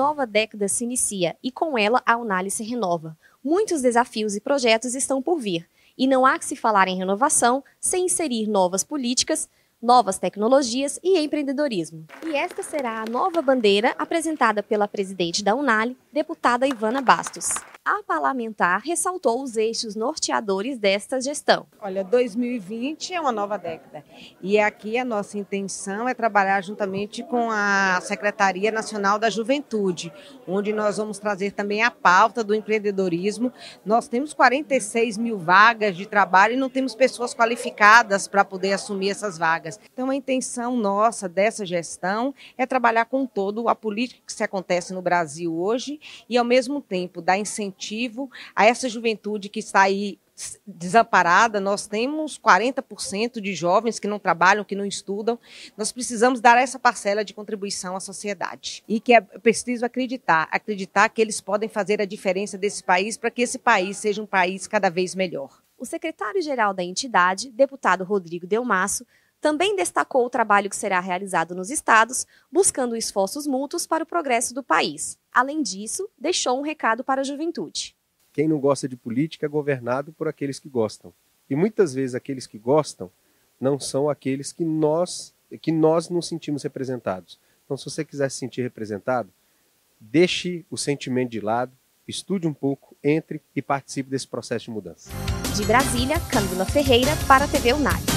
nova década se inicia e com ela a Unali se renova. Muitos desafios e projetos estão por vir, e não há que se falar em renovação sem inserir novas políticas, novas tecnologias e empreendedorismo. E esta será a nova bandeira apresentada pela presidente da Unali, deputada Ivana Bastos. A parlamentar ressaltou os eixos norteadores desta gestão. Olha, 2020 é uma nova década e aqui a nossa intenção é trabalhar juntamente com a Secretaria Nacional da Juventude, onde nós vamos trazer também a pauta do empreendedorismo. Nós temos 46 mil vagas de trabalho e não temos pessoas qualificadas para poder assumir essas vagas. Então, a intenção nossa dessa gestão é trabalhar com todo a política que se acontece no Brasil hoje e, ao mesmo tempo, dar incentivo incentivo a essa juventude que está aí desamparada, nós temos 40% de jovens que não trabalham, que não estudam. Nós precisamos dar essa parcela de contribuição à sociedade. E que é preciso acreditar, acreditar que eles podem fazer a diferença desse país para que esse país seja um país cada vez melhor. O secretário-geral da entidade, deputado Rodrigo Delmasso, também destacou o trabalho que será realizado nos estados, buscando esforços mútuos para o progresso do país. Além disso, deixou um recado para a juventude. Quem não gosta de política é governado por aqueles que gostam. E muitas vezes aqueles que gostam não são aqueles que nós que nós nos sentimos representados. Então, se você quiser se sentir representado, deixe o sentimento de lado, estude um pouco, entre e participe desse processo de mudança. De Brasília, Camila Ferreira para a TV Unai.